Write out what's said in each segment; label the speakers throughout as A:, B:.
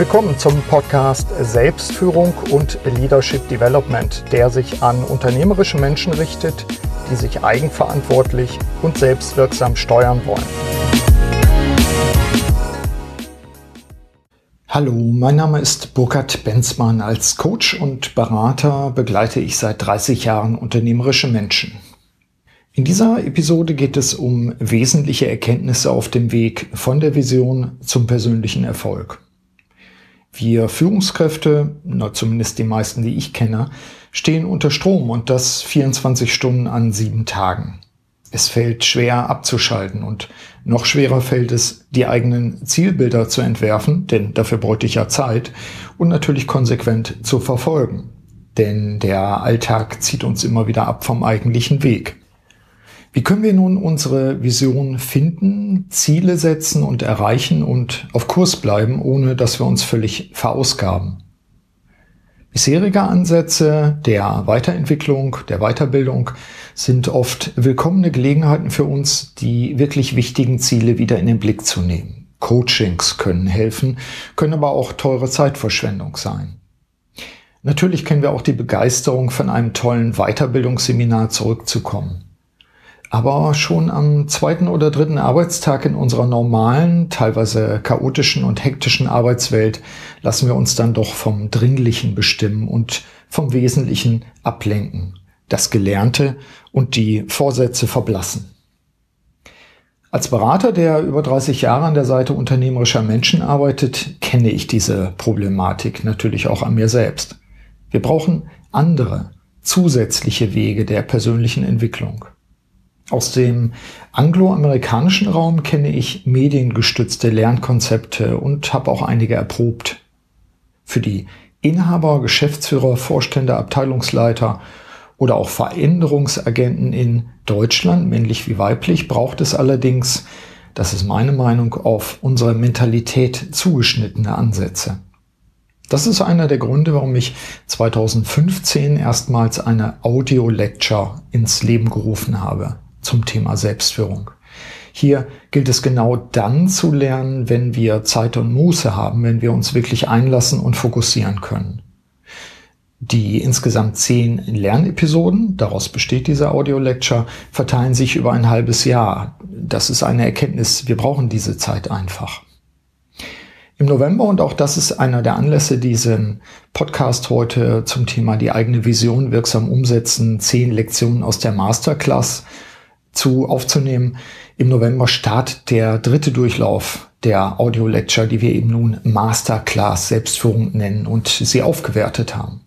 A: Willkommen zum Podcast Selbstführung und Leadership Development, der sich an unternehmerische Menschen richtet, die sich eigenverantwortlich und selbstwirksam steuern wollen. Hallo, mein Name ist Burkhard Benzmann. Als Coach und Berater begleite ich seit 30 Jahren unternehmerische Menschen. In dieser Episode geht es um wesentliche Erkenntnisse auf dem Weg von der Vision zum persönlichen Erfolg. Wir Führungskräfte, na zumindest die meisten, die ich kenne, stehen unter Strom und das 24 Stunden an sieben Tagen. Es fällt schwer abzuschalten und noch schwerer fällt es, die eigenen Zielbilder zu entwerfen, denn dafür bräuchte ich ja Zeit, und natürlich konsequent zu verfolgen. Denn der Alltag zieht uns immer wieder ab vom eigentlichen Weg. Wie können wir nun unsere Vision finden, Ziele setzen und erreichen und auf Kurs bleiben, ohne dass wir uns völlig verausgaben? Bisherige Ansätze der Weiterentwicklung, der Weiterbildung sind oft willkommene Gelegenheiten für uns, die wirklich wichtigen Ziele wieder in den Blick zu nehmen. Coachings können helfen, können aber auch teure Zeitverschwendung sein. Natürlich kennen wir auch die Begeisterung von einem tollen Weiterbildungsseminar zurückzukommen. Aber schon am zweiten oder dritten Arbeitstag in unserer normalen, teilweise chaotischen und hektischen Arbeitswelt lassen wir uns dann doch vom Dringlichen bestimmen und vom Wesentlichen ablenken. Das Gelernte und die Vorsätze verblassen. Als Berater, der über 30 Jahre an der Seite unternehmerischer Menschen arbeitet, kenne ich diese Problematik natürlich auch an mir selbst. Wir brauchen andere, zusätzliche Wege der persönlichen Entwicklung. Aus dem angloamerikanischen Raum kenne ich mediengestützte Lernkonzepte und habe auch einige erprobt. Für die Inhaber, Geschäftsführer, Vorstände, Abteilungsleiter oder auch Veränderungsagenten in Deutschland, männlich wie weiblich, braucht es allerdings, das ist meine Meinung, auf unsere Mentalität zugeschnittene Ansätze. Das ist einer der Gründe, warum ich 2015 erstmals eine Audio-Lecture ins Leben gerufen habe zum Thema Selbstführung. Hier gilt es genau dann zu lernen, wenn wir Zeit und Muße haben, wenn wir uns wirklich einlassen und fokussieren können. Die insgesamt zehn Lernepisoden, daraus besteht diese Audio-Lecture, verteilen sich über ein halbes Jahr. Das ist eine Erkenntnis, wir brauchen diese Zeit einfach. Im November, und auch das ist einer der Anlässe, diesen Podcast heute zum Thema die eigene Vision wirksam umsetzen, zehn Lektionen aus der Masterclass zu aufzunehmen. Im November startet der dritte Durchlauf der Audio Lecture, die wir eben nun Masterclass Selbstführung nennen und sie aufgewertet haben.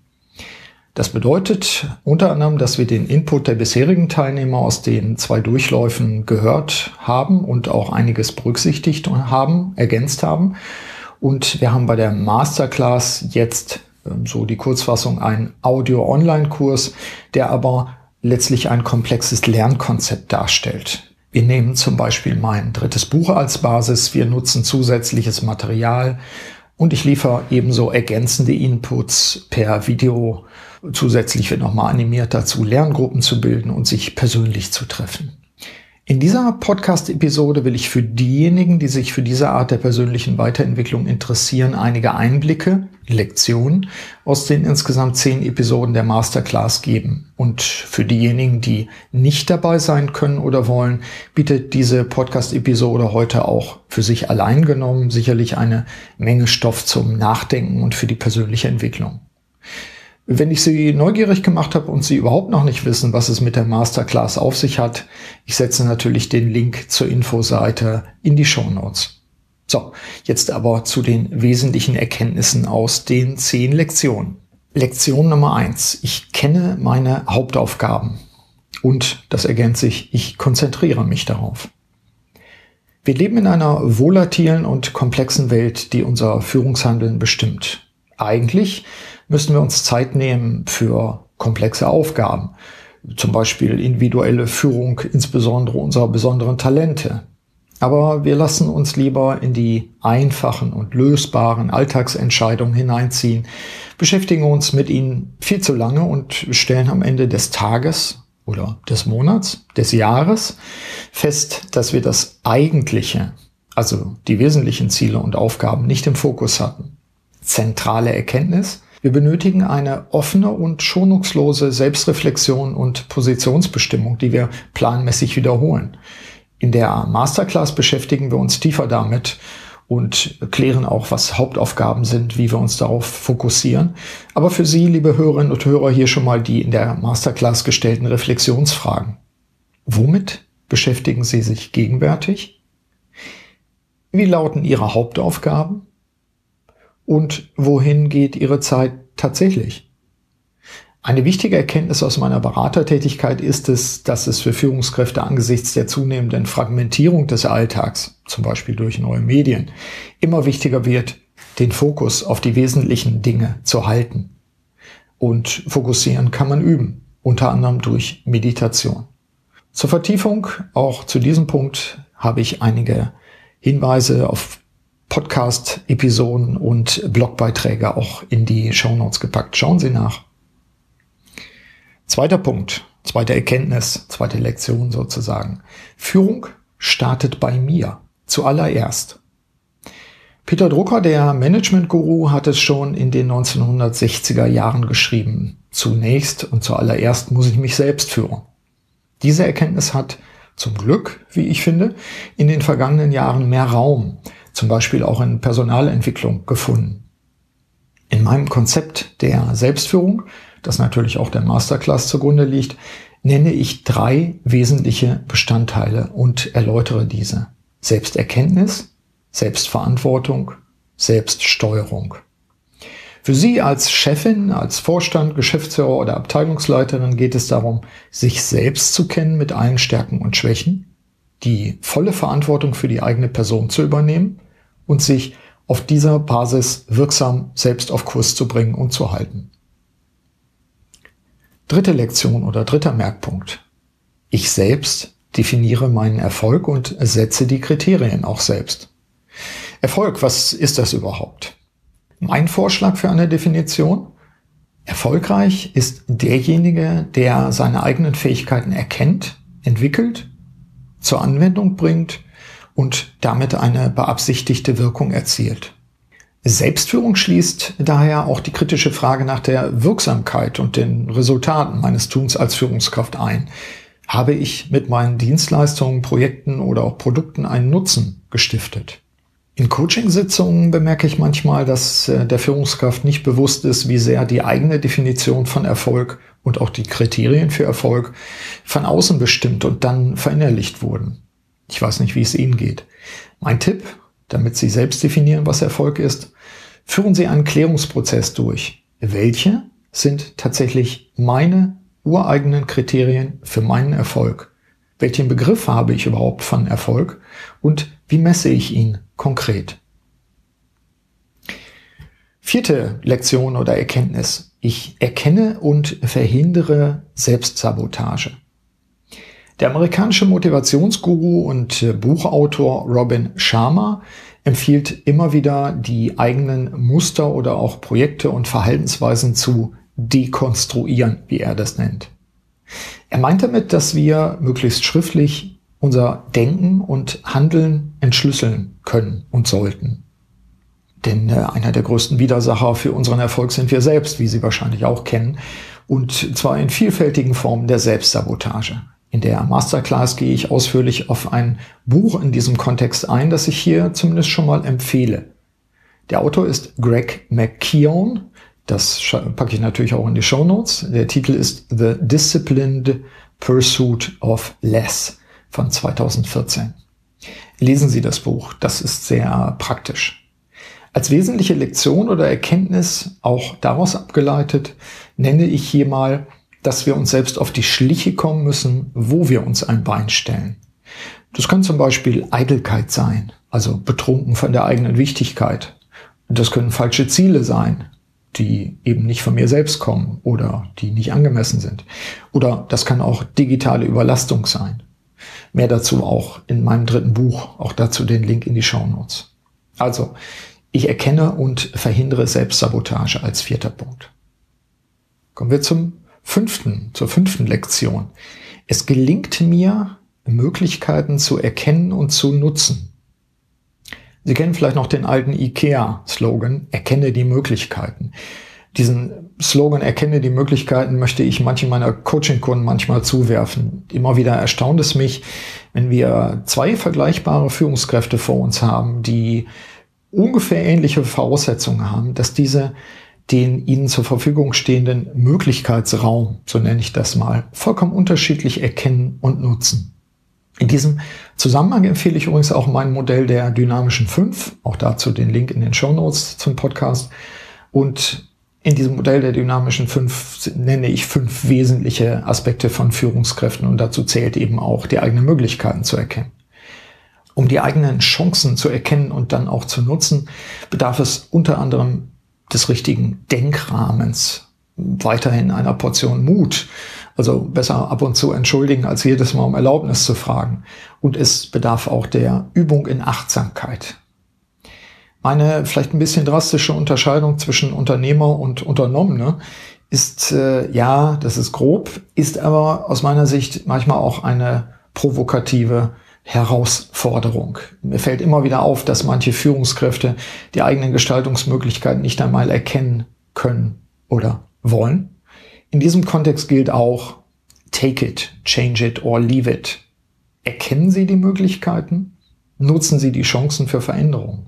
A: Das bedeutet unter anderem, dass wir den Input der bisherigen Teilnehmer aus den zwei Durchläufen gehört haben und auch einiges berücksichtigt haben, ergänzt haben. Und wir haben bei der Masterclass jetzt ähm, so die Kurzfassung einen Audio-Online-Kurs, der aber letztlich ein komplexes Lernkonzept darstellt. Wir nehmen zum Beispiel mein drittes Buch als Basis, wir nutzen zusätzliches Material und ich liefere ebenso ergänzende Inputs per Video. Zusätzlich wird nochmal animiert dazu, Lerngruppen zu bilden und sich persönlich zu treffen. In dieser Podcast-Episode will ich für diejenigen, die sich für diese Art der persönlichen Weiterentwicklung interessieren, einige Einblicke, Lektionen aus den insgesamt zehn Episoden der Masterclass geben. Und für diejenigen, die nicht dabei sein können oder wollen, bietet diese Podcast-Episode heute auch für sich allein genommen sicherlich eine Menge Stoff zum Nachdenken und für die persönliche Entwicklung. Wenn ich Sie neugierig gemacht habe und Sie überhaupt noch nicht wissen, was es mit der Masterclass auf sich hat, ich setze natürlich den Link zur Infoseite in die Show Notes. So, jetzt aber zu den wesentlichen Erkenntnissen aus den zehn Lektionen. Lektion Nummer eins: Ich kenne meine Hauptaufgaben. Und das ergänze ich, ich konzentriere mich darauf. Wir leben in einer volatilen und komplexen Welt, die unser Führungshandeln bestimmt. Eigentlich müssen wir uns Zeit nehmen für komplexe Aufgaben, zum Beispiel individuelle Führung, insbesondere unserer besonderen Talente. Aber wir lassen uns lieber in die einfachen und lösbaren Alltagsentscheidungen hineinziehen, beschäftigen uns mit ihnen viel zu lange und stellen am Ende des Tages oder des Monats, des Jahres fest, dass wir das Eigentliche, also die wesentlichen Ziele und Aufgaben nicht im Fokus hatten. zentrale Erkenntnis. Wir benötigen eine offene und schonungslose Selbstreflexion und Positionsbestimmung, die wir planmäßig wiederholen. In der Masterclass beschäftigen wir uns tiefer damit und klären auch, was Hauptaufgaben sind, wie wir uns darauf fokussieren. Aber für Sie, liebe Hörerinnen und Hörer, hier schon mal die in der Masterclass gestellten Reflexionsfragen. Womit beschäftigen Sie sich gegenwärtig? Wie lauten Ihre Hauptaufgaben? Und wohin geht Ihre Zeit tatsächlich? Eine wichtige Erkenntnis aus meiner Beratertätigkeit ist es, dass es für Führungskräfte angesichts der zunehmenden Fragmentierung des Alltags, zum Beispiel durch neue Medien, immer wichtiger wird, den Fokus auf die wesentlichen Dinge zu halten. Und fokussieren kann man üben, unter anderem durch Meditation. Zur Vertiefung, auch zu diesem Punkt, habe ich einige Hinweise auf Podcast-Episoden und Blogbeiträge auch in die Shownotes gepackt. Schauen Sie nach. Zweiter Punkt, zweite Erkenntnis, zweite Lektion sozusagen. Führung startet bei mir zuallererst. Peter Drucker, der Management-Guru, hat es schon in den 1960er Jahren geschrieben. Zunächst und zuallererst muss ich mich selbst führen. Diese Erkenntnis hat zum Glück, wie ich finde, in den vergangenen Jahren mehr Raum, zum Beispiel auch in Personalentwicklung, gefunden. In meinem Konzept der Selbstführung das natürlich auch der Masterclass zugrunde liegt, nenne ich drei wesentliche Bestandteile und erläutere diese. Selbsterkenntnis, Selbstverantwortung, Selbststeuerung. Für Sie als Chefin, als Vorstand, Geschäftsführer oder Abteilungsleiterin geht es darum, sich selbst zu kennen mit allen Stärken und Schwächen, die volle Verantwortung für die eigene Person zu übernehmen und sich auf dieser Basis wirksam selbst auf Kurs zu bringen und zu halten. Dritte Lektion oder dritter Merkpunkt. Ich selbst definiere meinen Erfolg und setze die Kriterien auch selbst. Erfolg, was ist das überhaupt? Mein Vorschlag für eine Definition? Erfolgreich ist derjenige, der seine eigenen Fähigkeiten erkennt, entwickelt, zur Anwendung bringt und damit eine beabsichtigte Wirkung erzielt. Selbstführung schließt daher auch die kritische Frage nach der Wirksamkeit und den Resultaten meines Tuns als Führungskraft ein. Habe ich mit meinen Dienstleistungen, Projekten oder auch Produkten einen Nutzen gestiftet? In Coaching-Sitzungen bemerke ich manchmal, dass äh, der Führungskraft nicht bewusst ist, wie sehr die eigene Definition von Erfolg und auch die Kriterien für Erfolg von außen bestimmt und dann verinnerlicht wurden. Ich weiß nicht, wie es Ihnen geht. Mein Tipp, damit Sie selbst definieren, was Erfolg ist, führen Sie einen Klärungsprozess durch. Welche sind tatsächlich meine ureigenen Kriterien für meinen Erfolg? Welchen Begriff habe ich überhaupt von Erfolg und wie messe ich ihn konkret? Vierte Lektion oder Erkenntnis. Ich erkenne und verhindere Selbstsabotage. Der amerikanische Motivationsguru und Buchautor Robin Sharma empfiehlt immer wieder, die eigenen Muster oder auch Projekte und Verhaltensweisen zu dekonstruieren, wie er das nennt. Er meint damit, dass wir möglichst schriftlich unser Denken und Handeln entschlüsseln können und sollten. Denn äh, einer der größten Widersacher für unseren Erfolg sind wir selbst, wie Sie wahrscheinlich auch kennen, und zwar in vielfältigen Formen der Selbstsabotage. In der Masterclass gehe ich ausführlich auf ein Buch in diesem Kontext ein, das ich hier zumindest schon mal empfehle. Der Autor ist Greg McKeown. Das packe ich natürlich auch in die Show Notes. Der Titel ist The Disciplined Pursuit of Less von 2014. Lesen Sie das Buch. Das ist sehr praktisch. Als wesentliche Lektion oder Erkenntnis, auch daraus abgeleitet, nenne ich hier mal dass wir uns selbst auf die Schliche kommen müssen, wo wir uns ein Bein stellen. Das kann zum Beispiel Eitelkeit sein, also betrunken von der eigenen Wichtigkeit. Das können falsche Ziele sein, die eben nicht von mir selbst kommen oder die nicht angemessen sind. Oder das kann auch digitale Überlastung sein. Mehr dazu auch in meinem dritten Buch, auch dazu den Link in die Show Notes. Also, ich erkenne und verhindere Selbstsabotage als vierter Punkt. Kommen wir zum fünften, zur fünften Lektion. Es gelingt mir, Möglichkeiten zu erkennen und zu nutzen. Sie kennen vielleicht noch den alten IKEA-Slogan, erkenne die Möglichkeiten. Diesen Slogan, erkenne die Möglichkeiten, möchte ich manchen meiner Coaching-Kunden manchmal zuwerfen. Immer wieder erstaunt es mich, wenn wir zwei vergleichbare Führungskräfte vor uns haben, die ungefähr ähnliche Voraussetzungen haben, dass diese den ihnen zur Verfügung stehenden Möglichkeitsraum, so nenne ich das mal, vollkommen unterschiedlich erkennen und nutzen. In diesem Zusammenhang empfehle ich übrigens auch mein Modell der dynamischen fünf, auch dazu den Link in den Show Notes zum Podcast. Und in diesem Modell der dynamischen fünf nenne ich fünf wesentliche Aspekte von Führungskräften und dazu zählt eben auch die eigenen Möglichkeiten zu erkennen. Um die eigenen Chancen zu erkennen und dann auch zu nutzen, bedarf es unter anderem des richtigen Denkrahmens, weiterhin einer Portion Mut. Also besser ab und zu entschuldigen, als jedes Mal um Erlaubnis zu fragen. Und es bedarf auch der Übung in Achtsamkeit. Meine vielleicht ein bisschen drastische Unterscheidung zwischen Unternehmer und Unternommene ist, äh, ja, das ist grob, ist aber aus meiner Sicht manchmal auch eine provokative Herausforderung. Mir fällt immer wieder auf, dass manche Führungskräfte die eigenen Gestaltungsmöglichkeiten nicht einmal erkennen können oder wollen. In diesem Kontext gilt auch, take it, change it or leave it. Erkennen Sie die Möglichkeiten? Nutzen Sie die Chancen für Veränderung?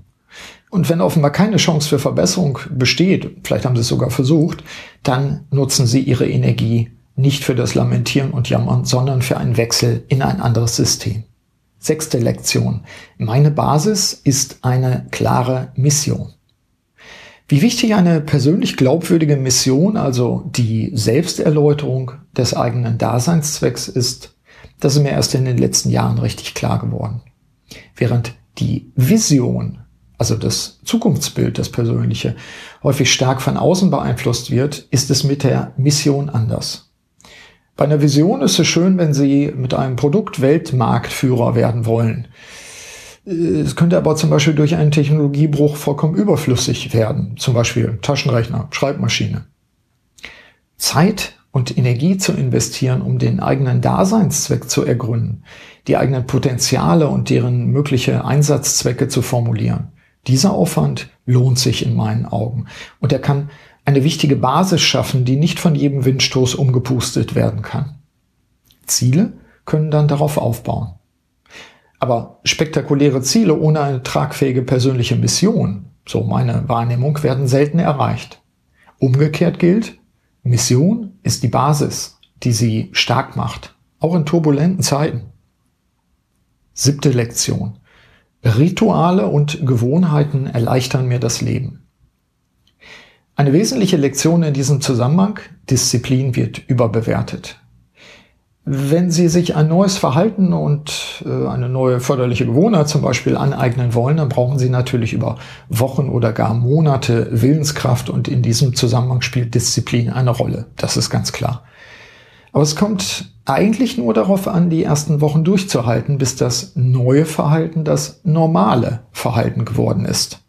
A: Und wenn offenbar keine Chance für Verbesserung besteht, vielleicht haben Sie es sogar versucht, dann nutzen Sie Ihre Energie nicht für das Lamentieren und Jammern, sondern für einen Wechsel in ein anderes System. Sechste Lektion. Meine Basis ist eine klare Mission. Wie wichtig eine persönlich glaubwürdige Mission, also die Selbsterläuterung des eigenen Daseinszwecks ist, das ist mir erst in den letzten Jahren richtig klar geworden. Während die Vision, also das Zukunftsbild, das persönliche, häufig stark von außen beeinflusst wird, ist es mit der Mission anders. Bei einer Vision ist es schön, wenn Sie mit einem Produkt Weltmarktführer werden wollen. Es könnte aber zum Beispiel durch einen Technologiebruch vollkommen überflüssig werden. Zum Beispiel Taschenrechner, Schreibmaschine. Zeit und Energie zu investieren, um den eigenen Daseinszweck zu ergründen, die eigenen Potenziale und deren mögliche Einsatzzwecke zu formulieren. Dieser Aufwand lohnt sich in meinen Augen und er kann eine wichtige Basis schaffen, die nicht von jedem Windstoß umgepustet werden kann. Ziele können dann darauf aufbauen. Aber spektakuläre Ziele ohne eine tragfähige persönliche Mission, so meine Wahrnehmung, werden selten erreicht. Umgekehrt gilt, Mission ist die Basis, die sie stark macht, auch in turbulenten Zeiten. Siebte Lektion. Rituale und Gewohnheiten erleichtern mir das Leben. Eine wesentliche Lektion in diesem Zusammenhang, Disziplin wird überbewertet. Wenn Sie sich ein neues Verhalten und äh, eine neue förderliche Gewohnheit zum Beispiel aneignen wollen, dann brauchen Sie natürlich über Wochen oder gar Monate Willenskraft und in diesem Zusammenhang spielt Disziplin eine Rolle. Das ist ganz klar. Aber es kommt eigentlich nur darauf an, die ersten Wochen durchzuhalten, bis das neue Verhalten das normale Verhalten geworden ist.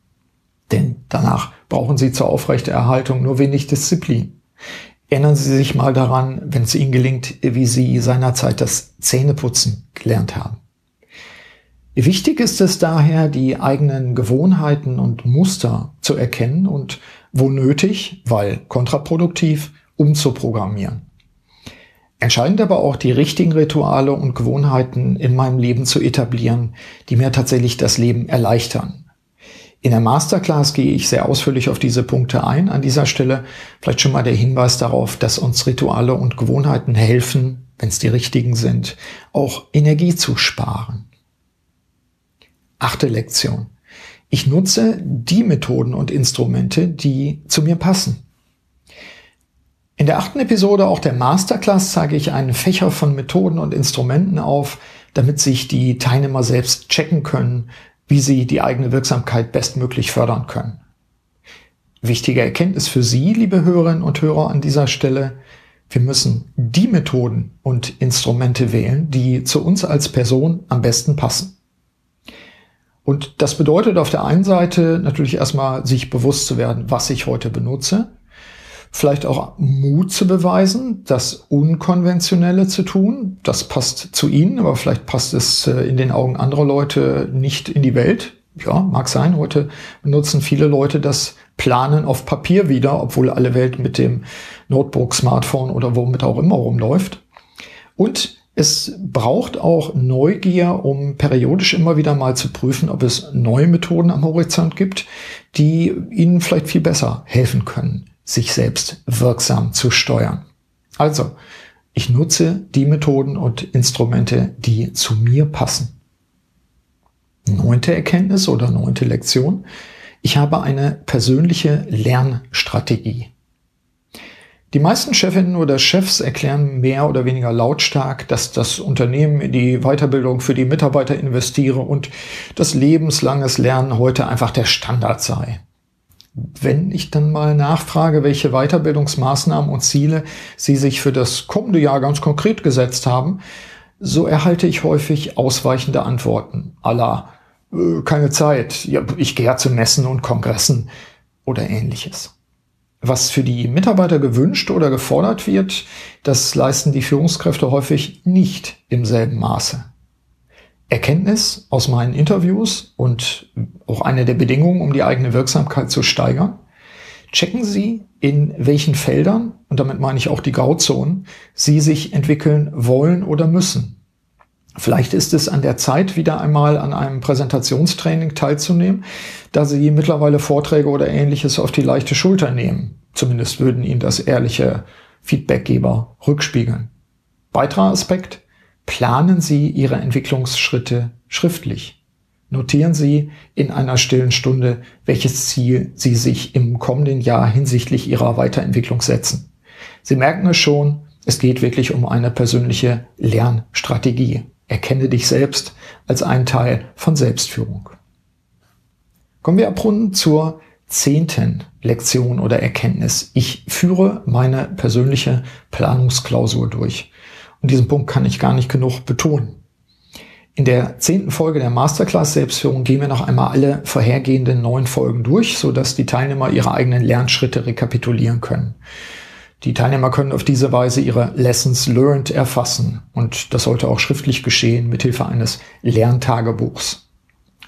A: Denn danach brauchen Sie zur Aufrechterhaltung nur wenig Disziplin. Erinnern Sie sich mal daran, wenn es Ihnen gelingt, wie Sie seinerzeit das Zähneputzen gelernt haben. Wichtig ist es daher, die eigenen Gewohnheiten und Muster zu erkennen und wo nötig, weil kontraproduktiv, umzuprogrammieren. Entscheidend aber auch die richtigen Rituale und Gewohnheiten in meinem Leben zu etablieren, die mir tatsächlich das Leben erleichtern. In der Masterclass gehe ich sehr ausführlich auf diese Punkte ein. An dieser Stelle vielleicht schon mal der Hinweis darauf, dass uns Rituale und Gewohnheiten helfen, wenn es die richtigen sind, auch Energie zu sparen. Achte Lektion. Ich nutze die Methoden und Instrumente, die zu mir passen. In der achten Episode auch der Masterclass zeige ich einen Fächer von Methoden und Instrumenten auf, damit sich die Teilnehmer selbst checken können, wie sie die eigene Wirksamkeit bestmöglich fördern können. Wichtige Erkenntnis für Sie, liebe Hörerinnen und Hörer, an dieser Stelle. Wir müssen die Methoden und Instrumente wählen, die zu uns als Person am besten passen. Und das bedeutet auf der einen Seite natürlich erstmal sich bewusst zu werden, was ich heute benutze vielleicht auch Mut zu beweisen, das Unkonventionelle zu tun. Das passt zu Ihnen, aber vielleicht passt es äh, in den Augen anderer Leute nicht in die Welt. Ja, mag sein. Heute benutzen viele Leute das Planen auf Papier wieder, obwohl alle Welt mit dem Notebook, Smartphone oder womit auch immer rumläuft. Und es braucht auch Neugier, um periodisch immer wieder mal zu prüfen, ob es neue Methoden am Horizont gibt, die Ihnen vielleicht viel besser helfen können, sich selbst wirksam zu steuern. Also, ich nutze die Methoden und Instrumente, die zu mir passen. Neunte Erkenntnis oder neunte Lektion. Ich habe eine persönliche Lernstrategie. Die meisten Chefinnen oder Chefs erklären mehr oder weniger lautstark, dass das Unternehmen in die Weiterbildung für die Mitarbeiter investiere und das lebenslanges Lernen heute einfach der Standard sei. Wenn ich dann mal nachfrage, welche Weiterbildungsmaßnahmen und Ziele Sie sich für das kommende Jahr ganz konkret gesetzt haben, so erhalte ich häufig ausweichende Antworten. Allah, äh, keine Zeit, ja, ich gehe ja zu Messen und Kongressen oder ähnliches. Was für die Mitarbeiter gewünscht oder gefordert wird, das leisten die Führungskräfte häufig nicht im selben Maße. Erkenntnis aus meinen Interviews und auch eine der Bedingungen, um die eigene Wirksamkeit zu steigern. Checken Sie, in welchen Feldern, und damit meine ich auch die Grauzonen, Sie sich entwickeln wollen oder müssen. Vielleicht ist es an der Zeit, wieder einmal an einem Präsentationstraining teilzunehmen, da Sie mittlerweile Vorträge oder ähnliches auf die leichte Schulter nehmen. Zumindest würden Ihnen das ehrliche Feedbackgeber rückspiegeln. Weiterer Aspekt, Planen Sie Ihre Entwicklungsschritte schriftlich. Notieren Sie in einer stillen Stunde, welches Ziel Sie sich im kommenden Jahr hinsichtlich Ihrer Weiterentwicklung setzen. Sie merken es schon, es geht wirklich um eine persönliche Lernstrategie. Erkenne dich selbst als ein Teil von Selbstführung. Kommen wir abrunden zur zehnten Lektion oder Erkenntnis. Ich führe meine persönliche Planungsklausur durch. Und diesen Punkt kann ich gar nicht genug betonen. In der zehnten Folge der Masterclass Selbstführung gehen wir noch einmal alle vorhergehenden neun Folgen durch, sodass die Teilnehmer ihre eigenen Lernschritte rekapitulieren können. Die Teilnehmer können auf diese Weise ihre Lessons Learned erfassen und das sollte auch schriftlich geschehen mithilfe eines Lerntagebuchs.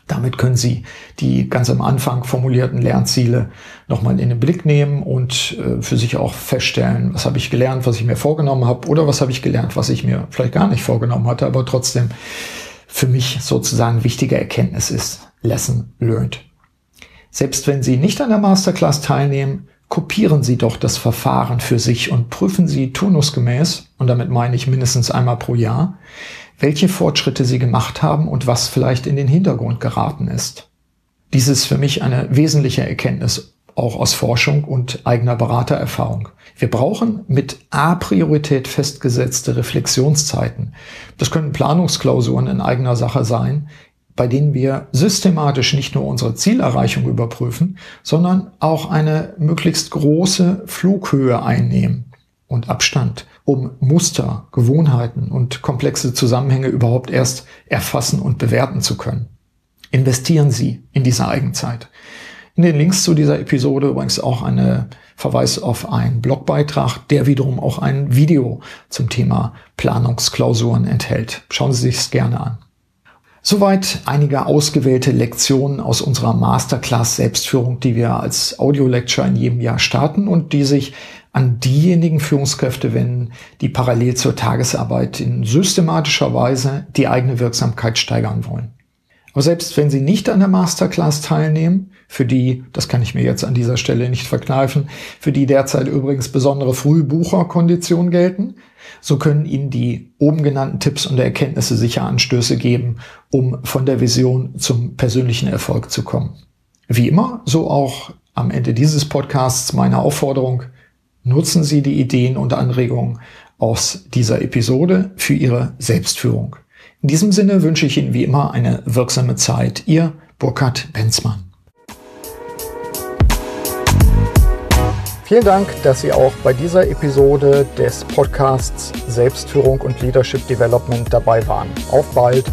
A: Damit können Sie die ganz am Anfang formulierten Lernziele nochmal in den Blick nehmen und äh, für sich auch feststellen, was habe ich gelernt, was ich mir vorgenommen habe oder was habe ich gelernt, was ich mir vielleicht gar nicht vorgenommen hatte, aber trotzdem für mich sozusagen wichtige Erkenntnis ist. Lesson learned. Selbst wenn Sie nicht an der Masterclass teilnehmen, kopieren Sie doch das Verfahren für sich und prüfen Sie turnusgemäß, und damit meine ich mindestens einmal pro Jahr, welche Fortschritte sie gemacht haben und was vielleicht in den Hintergrund geraten ist. Dies ist für mich eine wesentliche Erkenntnis, auch aus Forschung und eigener Beratererfahrung. Wir brauchen mit A-Priorität festgesetzte Reflexionszeiten. Das können Planungsklausuren in eigener Sache sein, bei denen wir systematisch nicht nur unsere Zielerreichung überprüfen, sondern auch eine möglichst große Flughöhe einnehmen und Abstand um Muster, Gewohnheiten und komplexe Zusammenhänge überhaupt erst erfassen und bewerten zu können. Investieren Sie in diese Eigenzeit. In den Links zu dieser Episode übrigens auch eine Verweis auf einen Blogbeitrag, der wiederum auch ein Video zum Thema Planungsklausuren enthält. Schauen Sie sich es gerne an. Soweit einige ausgewählte Lektionen aus unserer Masterclass Selbstführung, die wir als Audio-Lecture in jedem Jahr starten und die sich an diejenigen Führungskräfte wenden, die parallel zur Tagesarbeit in systematischer Weise die eigene Wirksamkeit steigern wollen. Aber selbst wenn Sie nicht an der Masterclass teilnehmen, für die, das kann ich mir jetzt an dieser Stelle nicht verkneifen, für die derzeit übrigens besondere Frühbucherkonditionen gelten, so können Ihnen die oben genannten Tipps und Erkenntnisse sicher Anstöße geben, um von der Vision zum persönlichen Erfolg zu kommen. Wie immer, so auch am Ende dieses Podcasts meine Aufforderung, nutzen Sie die Ideen und Anregungen aus dieser Episode für Ihre Selbstführung. In diesem Sinne wünsche ich Ihnen wie immer eine wirksame Zeit. Ihr Burkhard Benzmann. Vielen Dank, dass Sie auch bei dieser Episode des Podcasts Selbstführung und Leadership Development dabei waren. Auf bald!